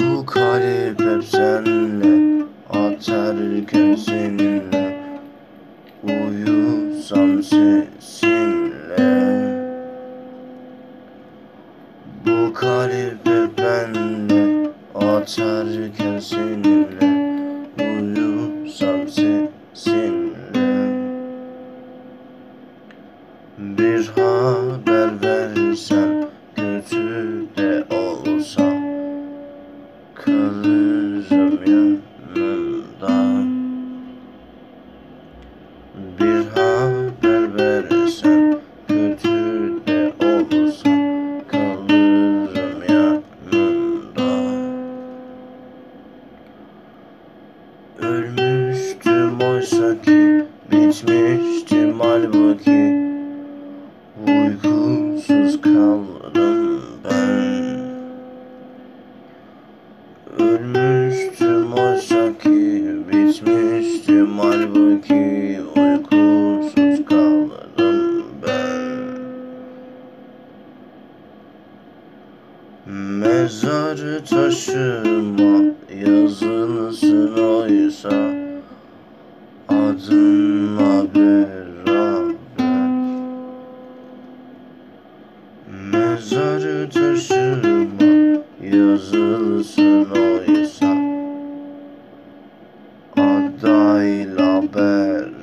Bu kalp hep senle Atar gözünle Uyusam sesinle. Bu kalp hep benle Atar gözünle. Uyusam sesinle. Bir haber versen Bir haber versen Kötü de olsa Kalırım yanında Ölmüştüm oysa ki Bitmiştim halbuki. Uykusuz kaldım ben. Ölmüştüm oysa ki Bitmiştim halbuki Mezar taşıma yazılsın oysa Adınla beraber. Mezar taşıma yazılsın oysa Adayla beraber